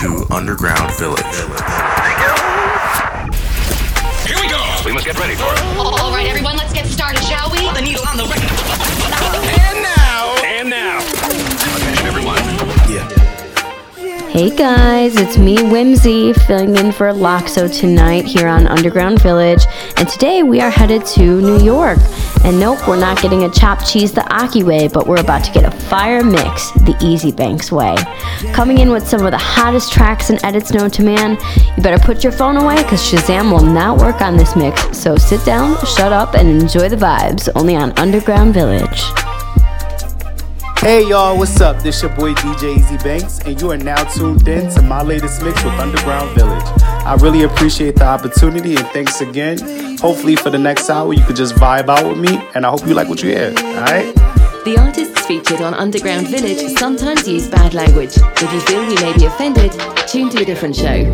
to Underground Village. Here we go. We must get ready for it. All right, everyone, let's get started, shall we? The needle on the record. And now. And now. Hey guys, it's me, Whimsy, filling in for Loxo tonight here on Underground Village. And today we are headed to New York. And nope, we're not getting a chopped cheese the Aki way, but we're about to get a fire mix the Easy Banks way. Coming in with some of the hottest tracks and edits known to man. You better put your phone away because Shazam will not work on this mix. So sit down, shut up, and enjoy the vibes only on Underground Village. Hey y'all, what's up? This your boy DJ Easy Banks, and you are now tuned in to my latest mix with Underground Village. I really appreciate the opportunity and thanks again. Hopefully, for the next hour, you could just vibe out with me, and I hope you like what you hear. Alright? The artists featured on Underground Village sometimes use bad language. If you feel you may be offended, tune to a different show.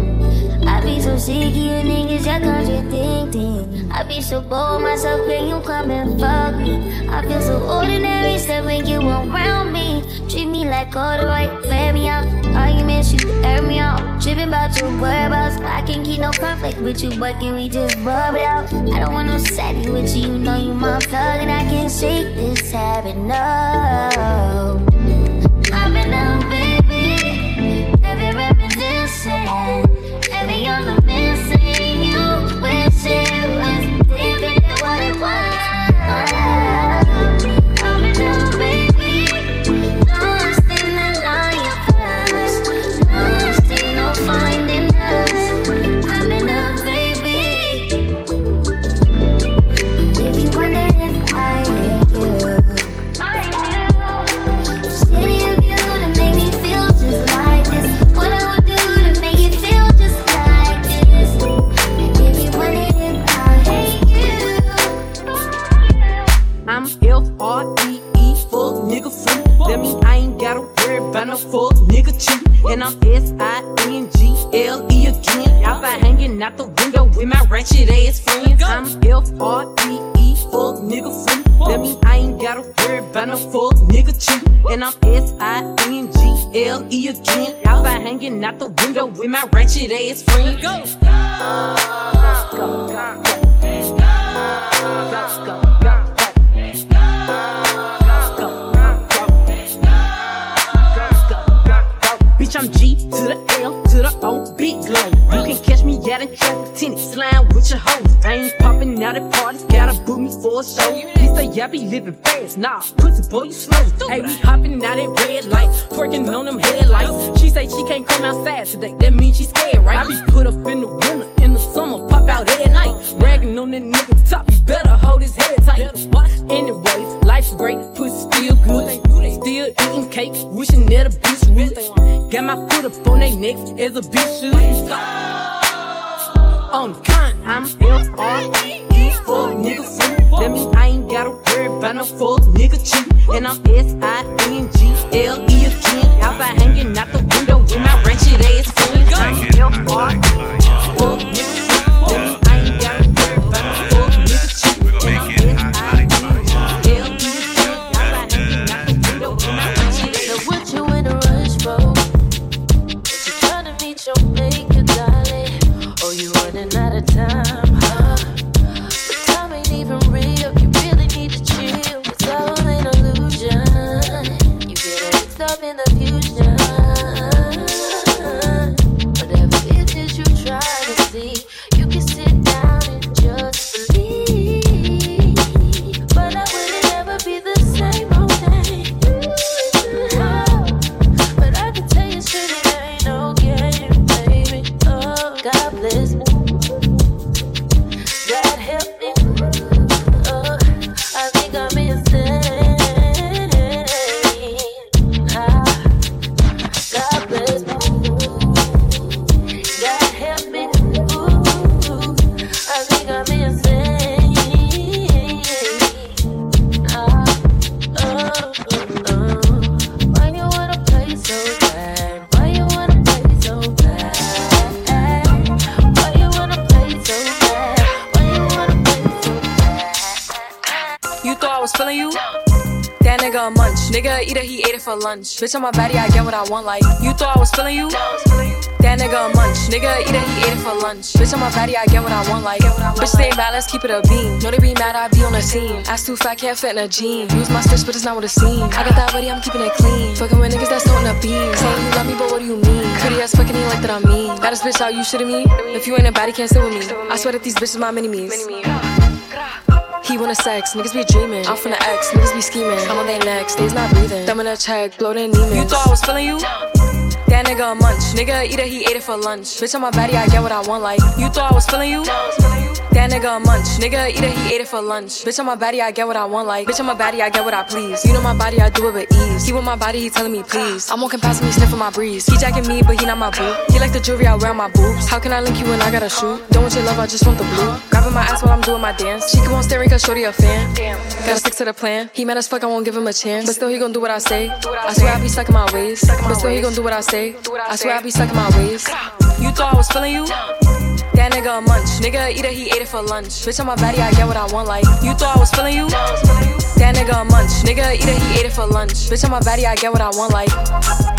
I be so sick of you niggas, y'all contradicting. I be so bold myself when you come and fuck me. I feel so ordinary, stuff when you around me. Treat me like all the right, play me out. Arguments, you air me out. Tripping about your whereabouts. I can't keep no conflict with you, but can we just rub it out? I don't want no sadness with you, you know you my plug, and I can't shake this habit, no. Down, with my ratchet ass friends. Go! Go, go, go. Go, go, go. Bitch, I'm G to the L to the O, big glow. You can catch me out in traffic, tinted slime with your hoes. I ain't popping out at parties, gotta book me for a show. He say, I be living fast, nah, pussy boy, you slow. Hey, we hopping out at red lights, twerking on them they necks a bitch should. On the con, I'm F-R-E-E, fuck nigga free. That mean I ain't gotta worry about no fuck nigga cheat. And I'm S-I-N-G-L-E lunch. Bitch on my body, I get what I want. Like you thought I was feeling you. That nigga a munch. Nigga eat it, he ate it for lunch. Bitch on my body, I get what I want. Like bitch stay mad, let's keep it a beam. Know they be mad, I be on the scene. Ass too fat, can't fit in a jean. Use my stitch, but it's not what it seems. I got that body, I'm keeping it clean. Fucking with niggas that's toting a beam. Saying you love me, but what do you mean? Pretty ass fucking you like that I'm mean. Got this bitch out, you shitting me? If you ain't a baddie, can't sit with me. I swear that these bitches my mini-me's. He wanna sex, niggas be dreaming. I'm from the X, niggas be scheming. I'm on their necks, they's not breathing. Them in a check, blow their You thought I was feeling you? That nigga a munch. Nigga eat it, he ate it for lunch. Bitch on my body, I get what I want. Like you thought I was feeling you? That nigga a munch. Nigga eat it, he ate it for lunch. Bitch on my body, I get what I want. Like bitch on my body, I get what I please. You know my body, I do it with ease. He want my body, he telling me please. I'm walking past me, sniffing my breeze. He jacking me, but he not my boo. He like the jewelry I wear on my boobs. How can I link you when I got a shoe? Don't want your love, I just want the blue. Grabbing my ass while I'm doing my dance. She keep on staring cause shorty a fan. Damn. Gotta stick to the plan. He mad as fuck, I won't give him a chance. But still he gon' do what I say. I swear I be stuck in my ways. But still he gon' do what I say. I swear I be stuck in my ways. You thought I was feeling you? That nigga a munch. Nigga eat it, he ate it for lunch. Bitch on my body, I get what I want. Like you thought I was feeling you? That nigga a munch. Nigga eat it, he ate it for lunch. Bitch on my body, I get what I want. Like.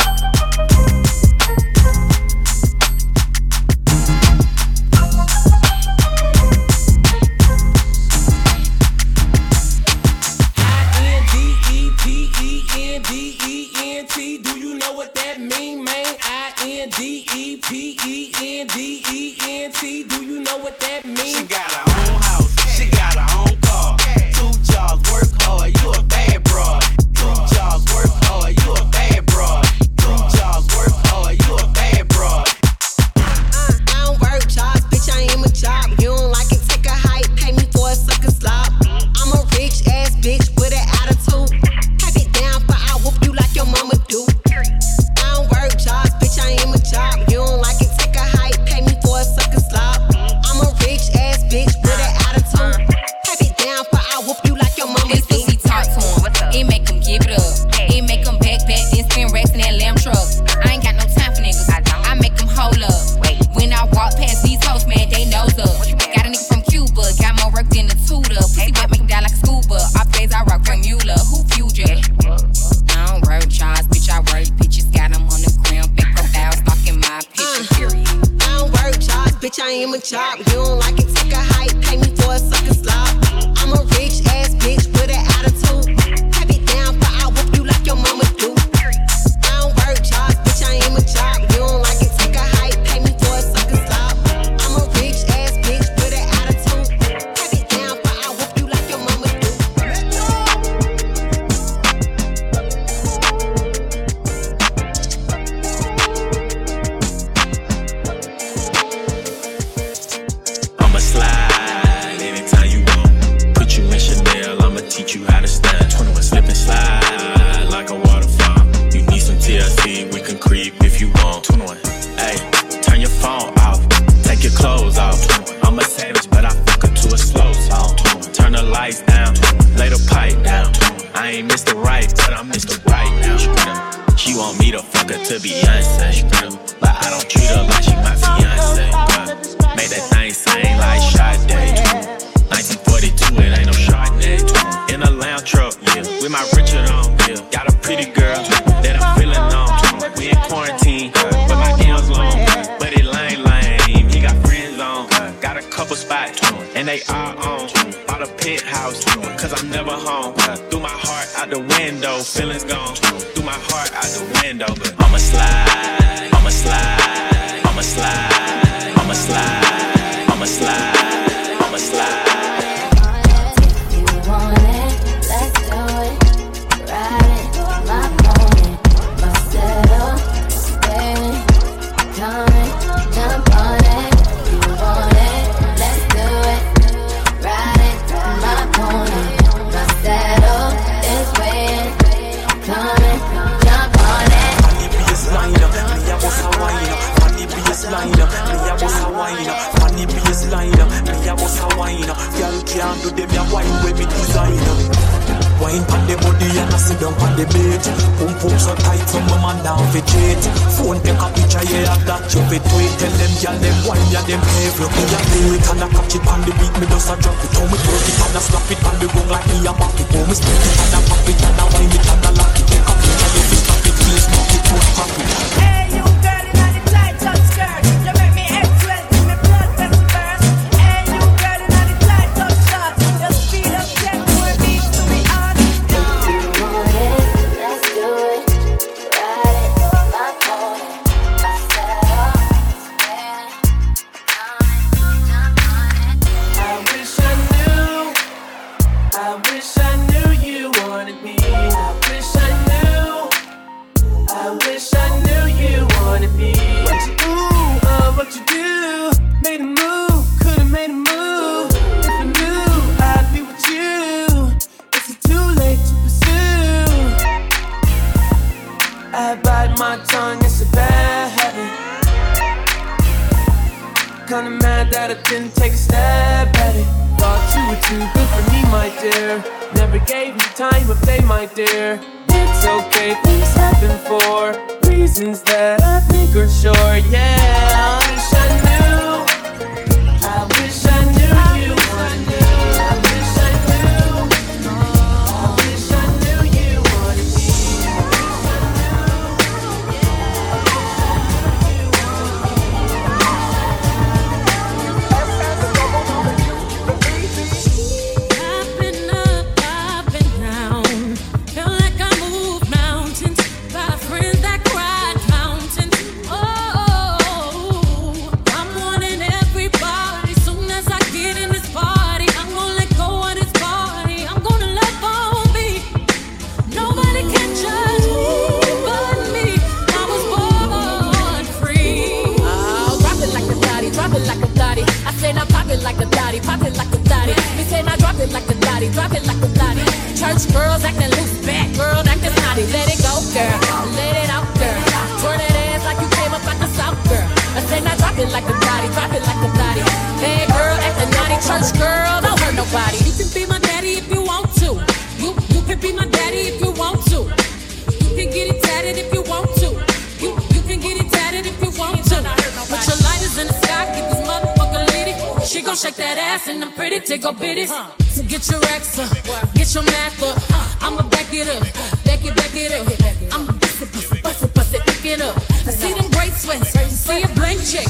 ass and them pretty tickle bitties. Huh. So get your racks up, get your math up. I'ma back it up, back it, back it up. I'ma bust it, bust it, bust it, bust it, pick it up. I see them great sweats, I see a blank check.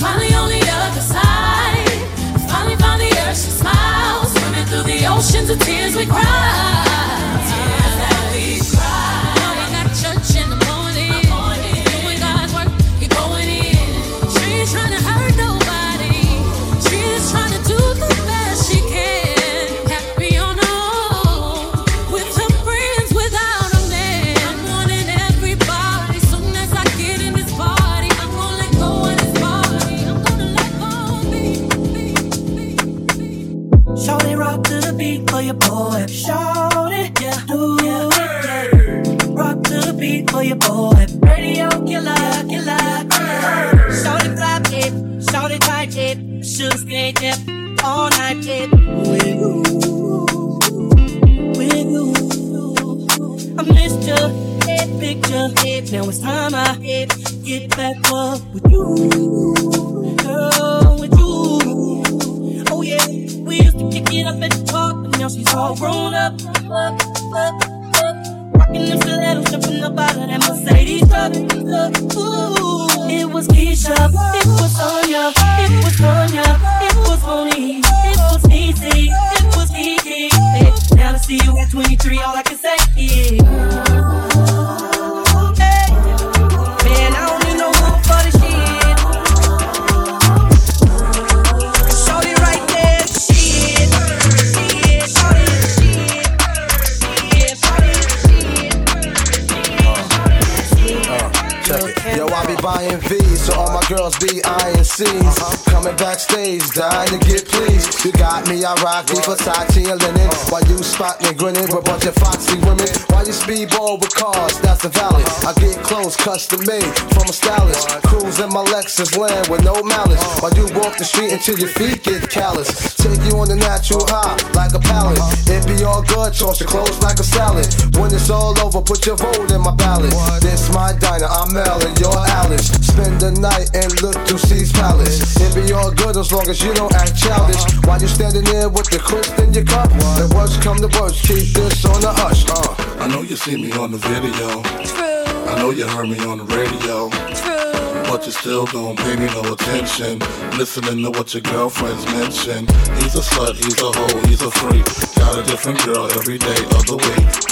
Finally on the other side, finally found the earth, she smiles. Swimming through the oceans of tears we cry. should stay deep all night deep with you. With you. I missed your head picture. Now it's time I get back up with you. Girl, with you. Oh, yeah. We used to kick it up at the top, but now she's all grown up. up, up. In the stiletto, tripping up out of that Mercedes truck. Ooh, it was Keisha, it was Sonya, it was Sonya, it was Monique, it was Easy, it was Kiki. Now to see you at 23, all I can say is. Yeah. All my girls be eyeing C's. Coming backstage, dying to get pleased. You got me, I rock me Versace and linen. While you spot me grinning with a bunch of foxy women. While you speedball with cars, that's the valley. I get clothes custom made from a stylist. Cruise in my Lexus land with no malice. While you walk the street until your feet get callous. Take you on the natural high like a pallet. It be all good, toss your clothes like a salad. When it's all over, put your vote in my ballot. This my diner, I'm Mel and you're Alice. Spend the night and look through C's palace. It be all good as long as you don't act childish. While you standing there with the crisp in your cup. The worst come to worst, keep this on the hush. Uh. I know you see me on the video. True. I know you heard me on the radio. True. But you still don't pay me no attention. Listening to what your girlfriends mention. He's a slut, he's a hoe, he's a freak. Got a different girl every day of the week.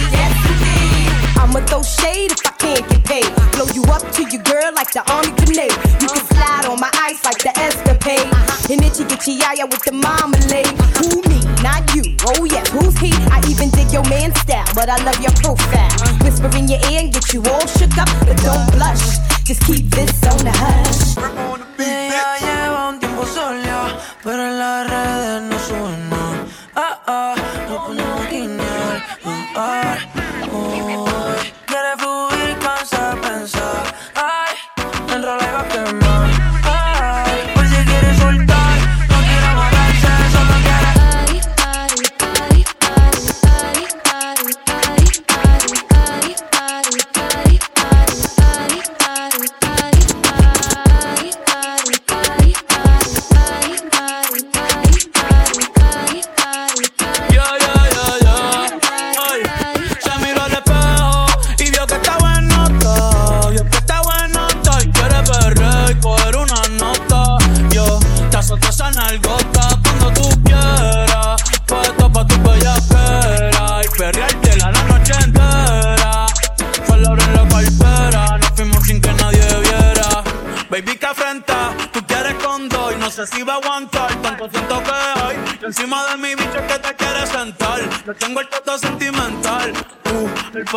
Yes, indeed. I'ma throw shade if I can't get paid. Blow you up to your girl like the army grenade. You can slide on my ice like the escapade. And itchy get yaya with the marmalade. Who me? Not you. Oh yeah, who's he? I even dig your man style, but I love your profile. Whisper in your ear and get you all shook up, but don't blush. Just keep this on the hush. Ella lleva un tiempo sola, pero en las redes no sube nada. Ah, ah,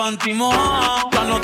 panty mojado,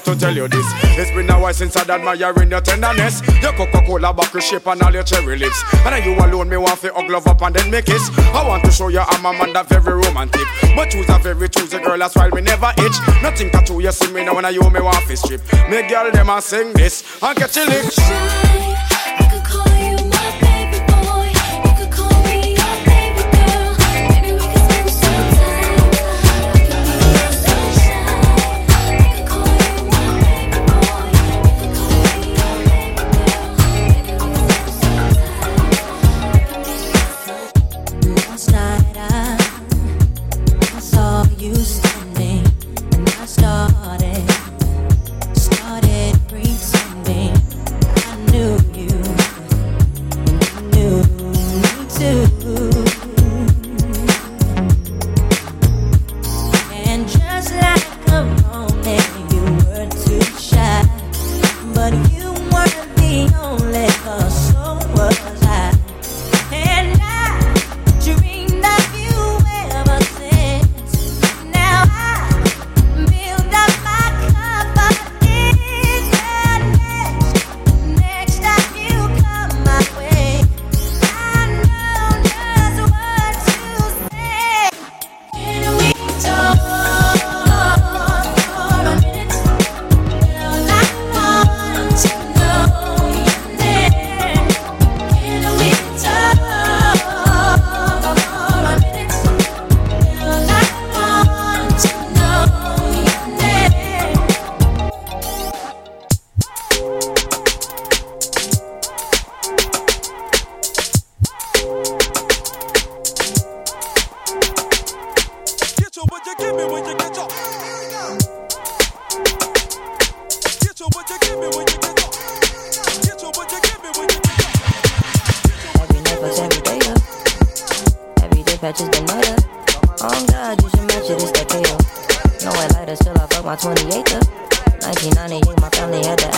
have to tell you this. It's been a while since I'd admiring your tenderness. Your Coca-Cola bottle shape and all your cherry lips. And then you alone, me want to hug love up and then make kiss. I want to show you I'm a man that very romantic. But choose a very choosy girl, that's why me never itch. Nothing can you see me now when I you me want to strip. Me girl, them a sing this and catch a lick. shit is that tail. No Atlanta till I fuck my 28er. 1998, uh. my family had that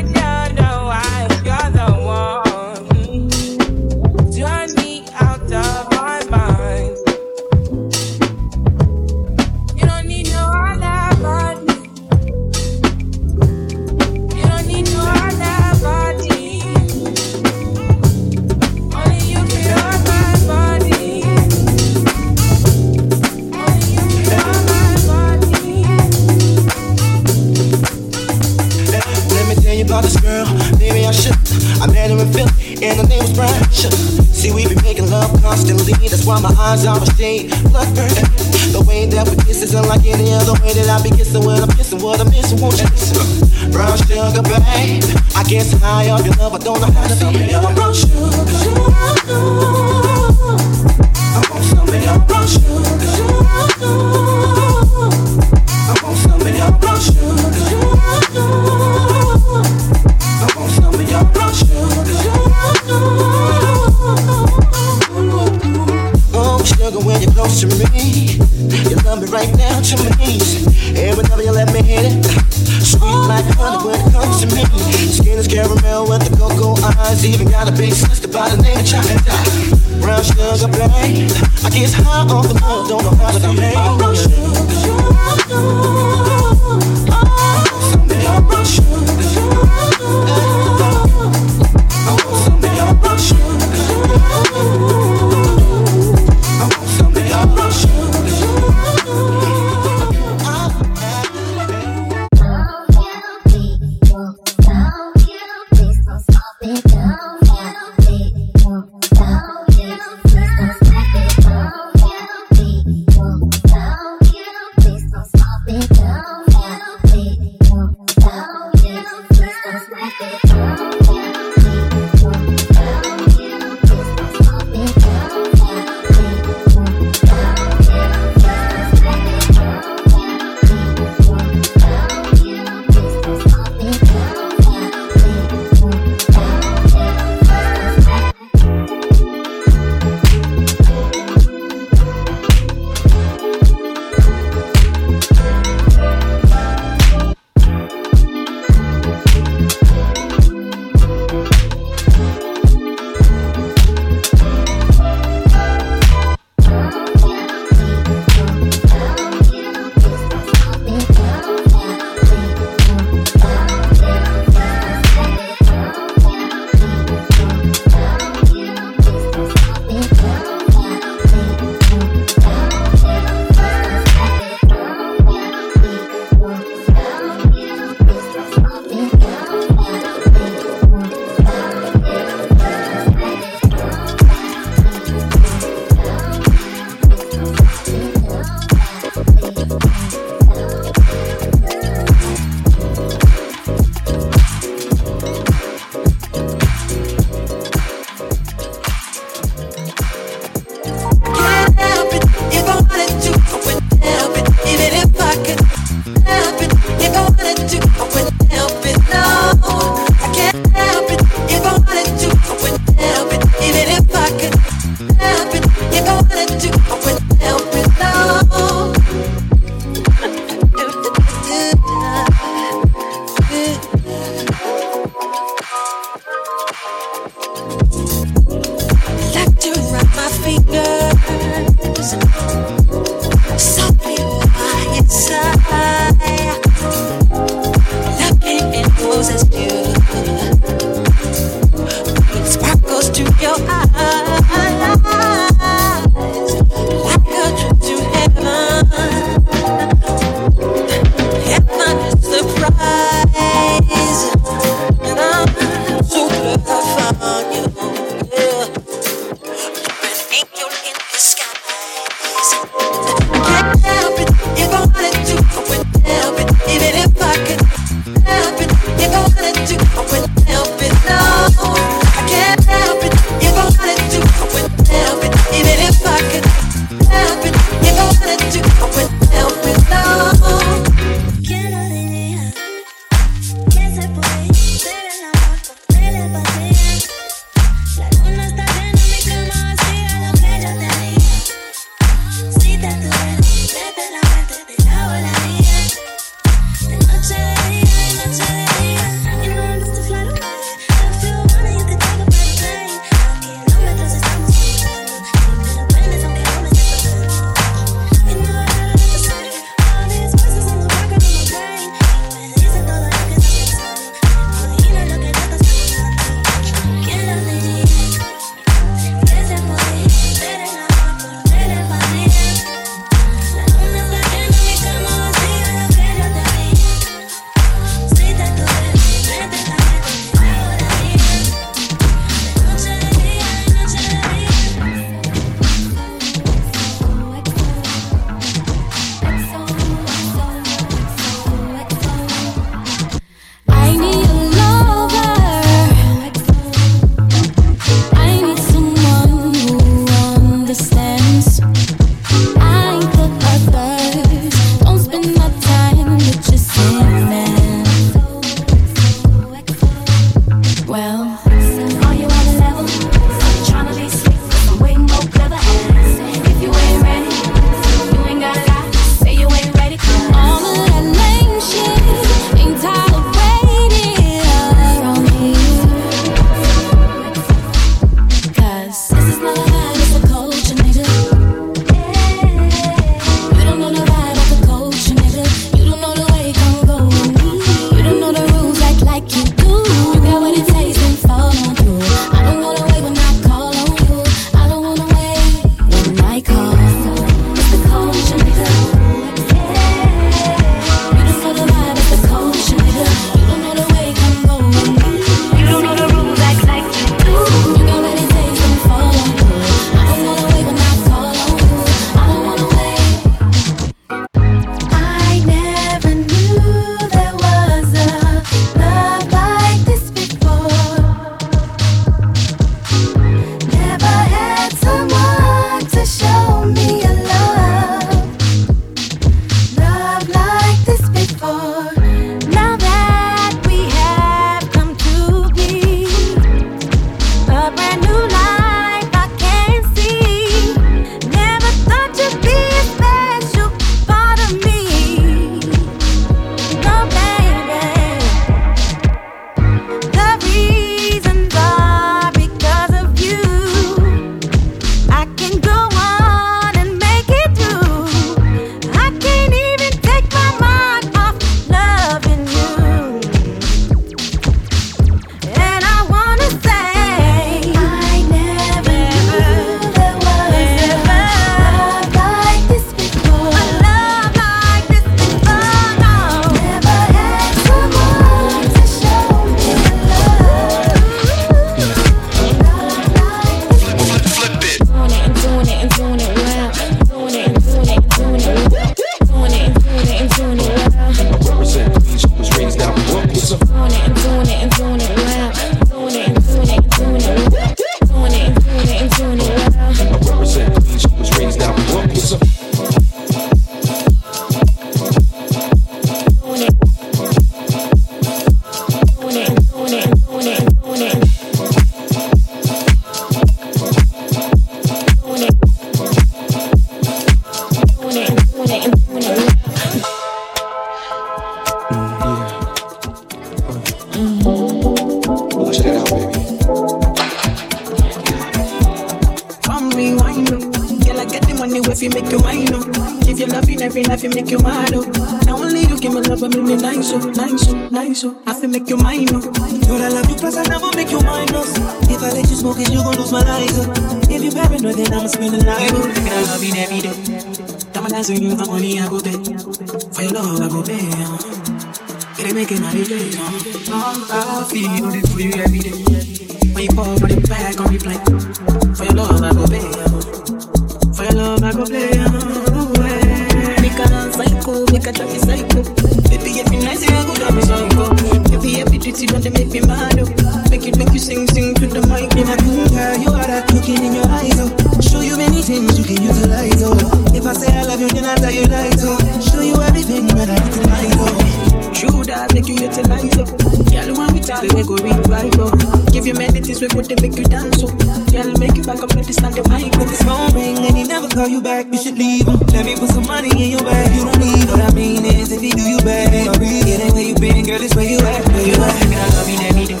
Girl, when we talk, we go revive, oh. Give you many things, we put them make you dance, So, Girl, make you back up, let this stand the mic. Oh. When this phone ring and he never call you back, you should leave him. Let me put some money in your bag. You don't need what I mean is if he do you bad, it ain't where you been, girl, it's where you at. Where you at? Girl, I love you every day.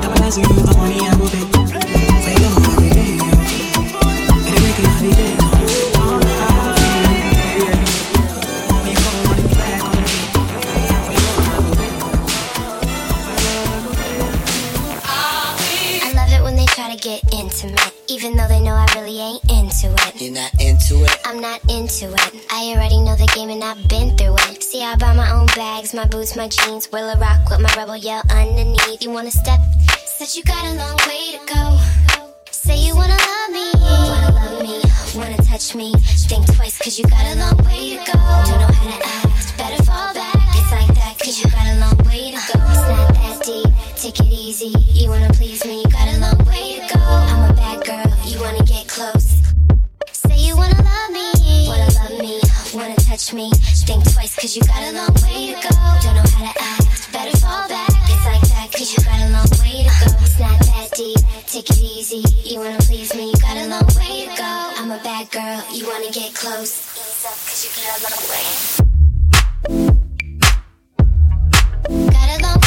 Never dance with you, the money I go pay. Not into it. I already know the game and I've been through it. See, I buy my own bags, my boots, my jeans. Will a rock with my rebel yell underneath. You wanna step? Said you got a long way to go. Say you wanna love me, wanna love me, wanna touch me. Think twice, cause you got a long way to go. Don't know how to act, better fall back. It's like that, cause you got a long way to go. It's not that deep, take it easy. You wanna please me, you got a long way to go. I'm a bad girl, you wanna get close. Wanna touch me. Think twice, cause you got a long way to go. Don't know how to act, better fall back. It's like that, cause you got a long way to go. It's not that deep, take it easy. You wanna please me, you got a long way to go. I'm a bad girl, you wanna get close. Ease up, cause you got a long way. Got a long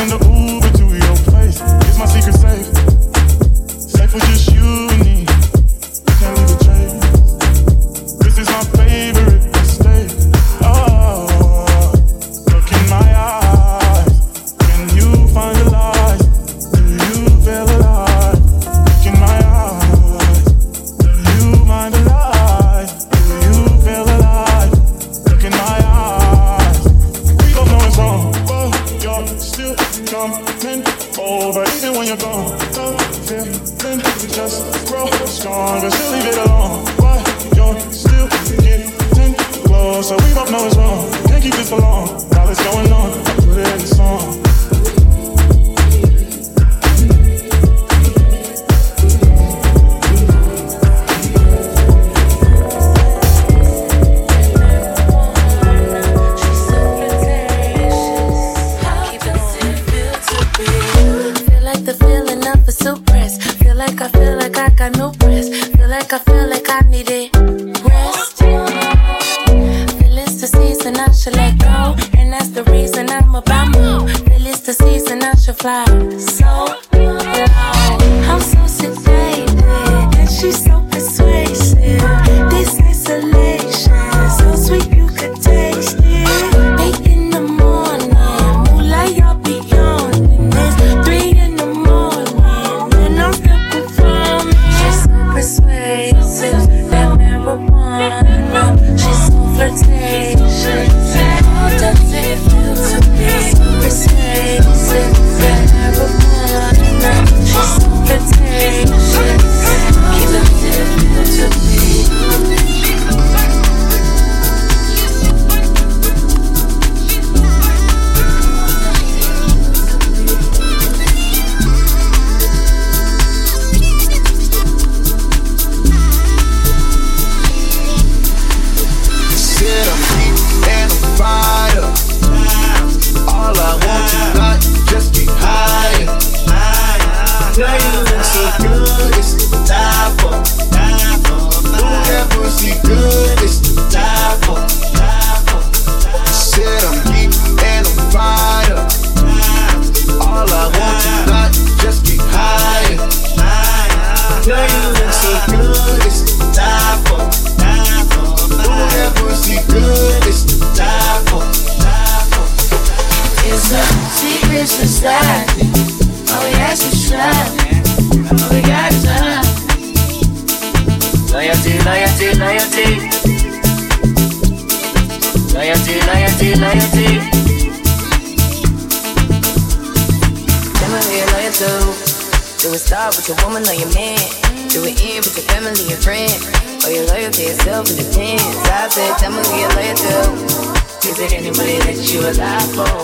Send the Uber to your place. Is my secret safe? Safe with your you would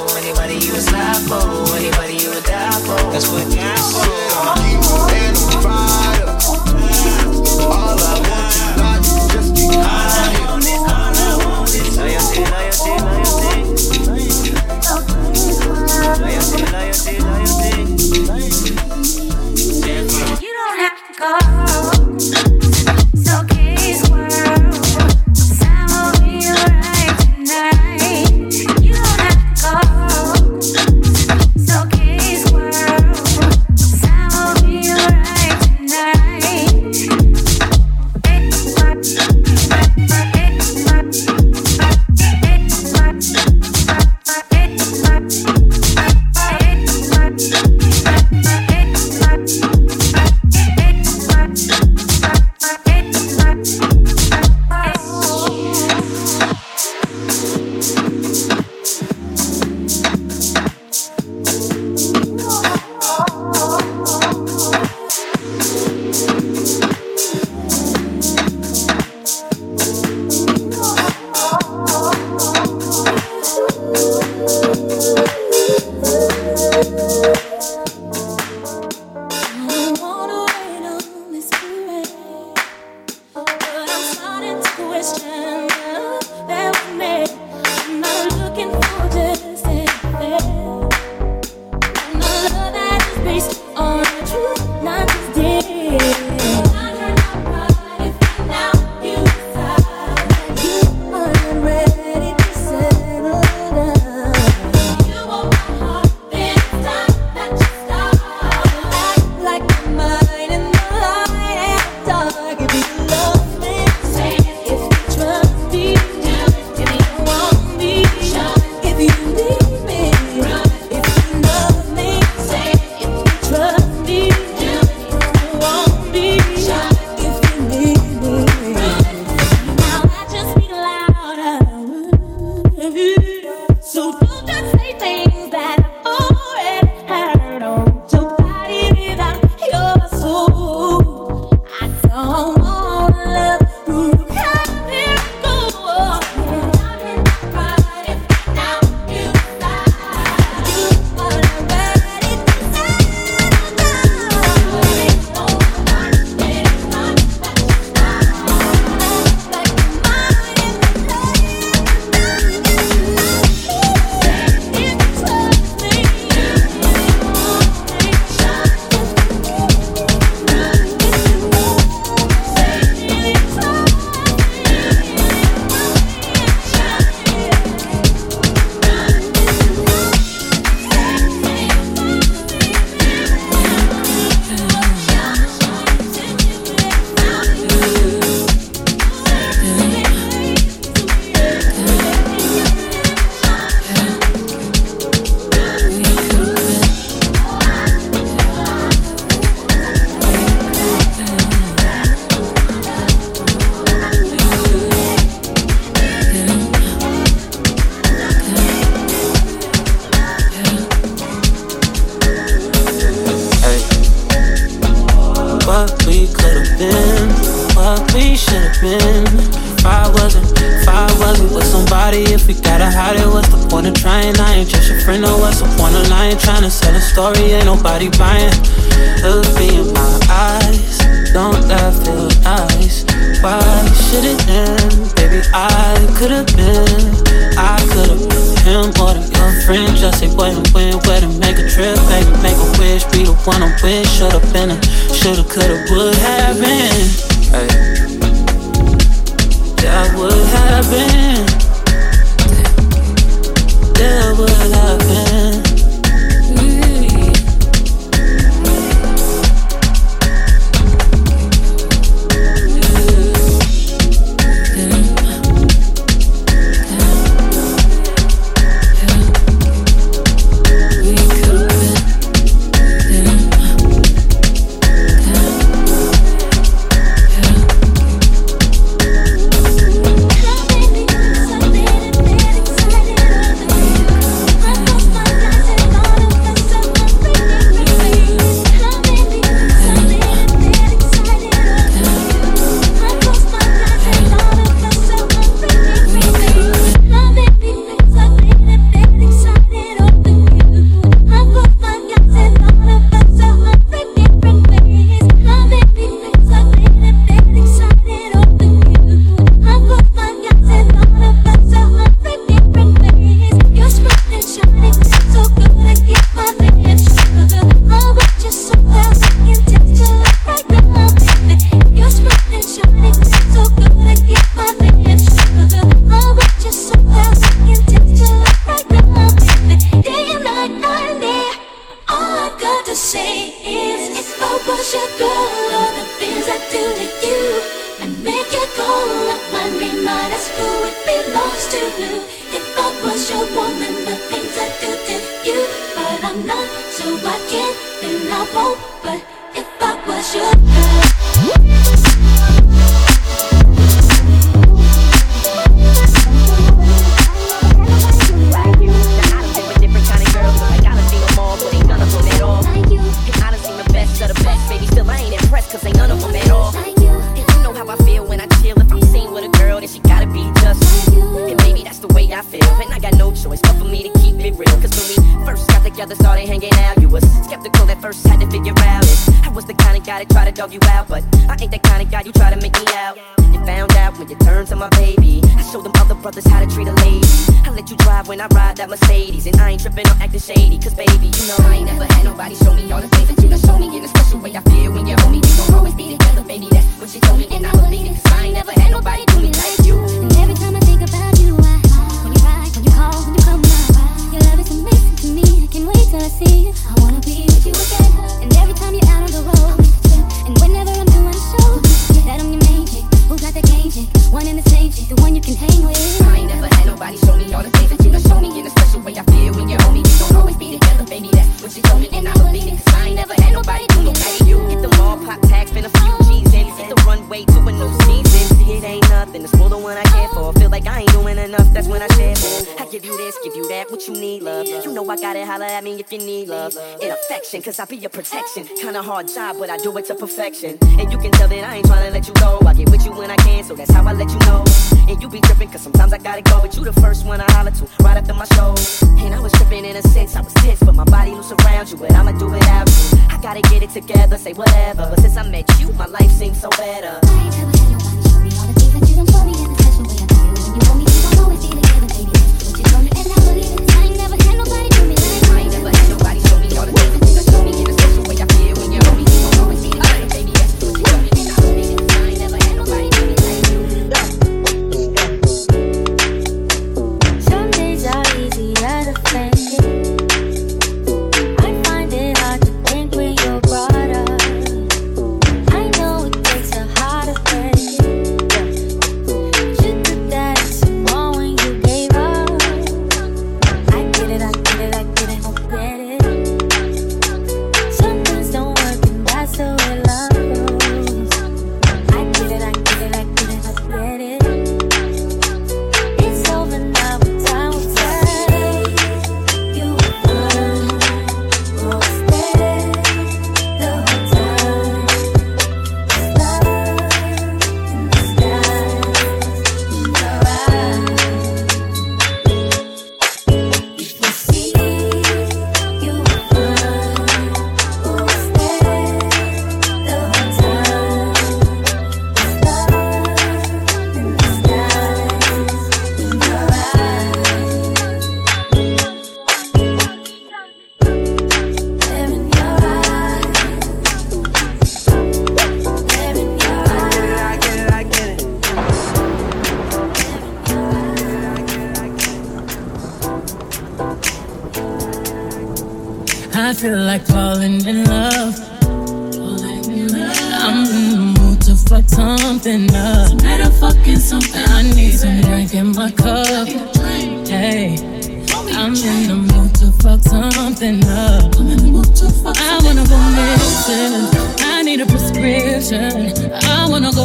cause I be your protection. Kinda hard job, but I do it to perfection. And you can tell that I ain't tryna let you go. I get with you when I can, so that's how I let you know. And you be tripping, cause sometimes I gotta go. But you the first one I holler to, right after my show. And I was tripping in a sense, I was tense, but my body loose around you. But I'ma do it out you. I gotta get it together, say whatever. But since I met you, my life seems so better. I ain't never had nobody show me all the things that you done told me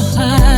I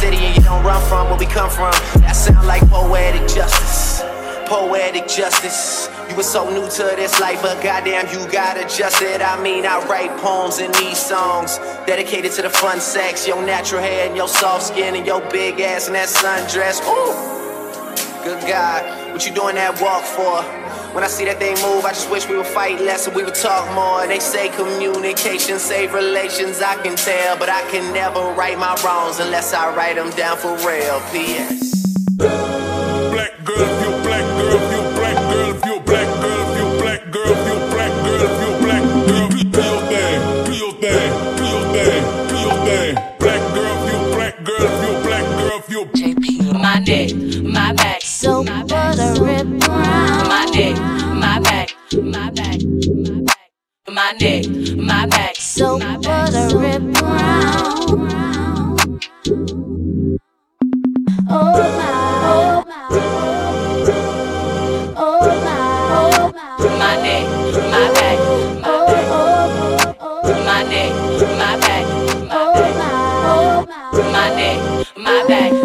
city and you don't run from where we come from. That sound like poetic justice. Poetic justice. You were so new to this life, but goddamn, you got adjusted. I mean, I write poems and these songs dedicated to the fun sex, your natural hair and your soft skin and your big ass and that sundress. Ooh, good God, what you doing that walk for? When I see that they move, I just wish we would fight less and we would talk more. They say communication save relations, I can tell, but I can never right my wrongs unless I write them down for real. P.S. my back, my back, my neck, my back. So my back, what a rip brown. Oh my, oh my, oh my, oh my, my neck, my back, oh my, oh my, my neck, my back.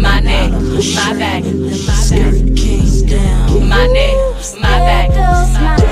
my neck, my back. Skirt came down. My neck, my back. My back.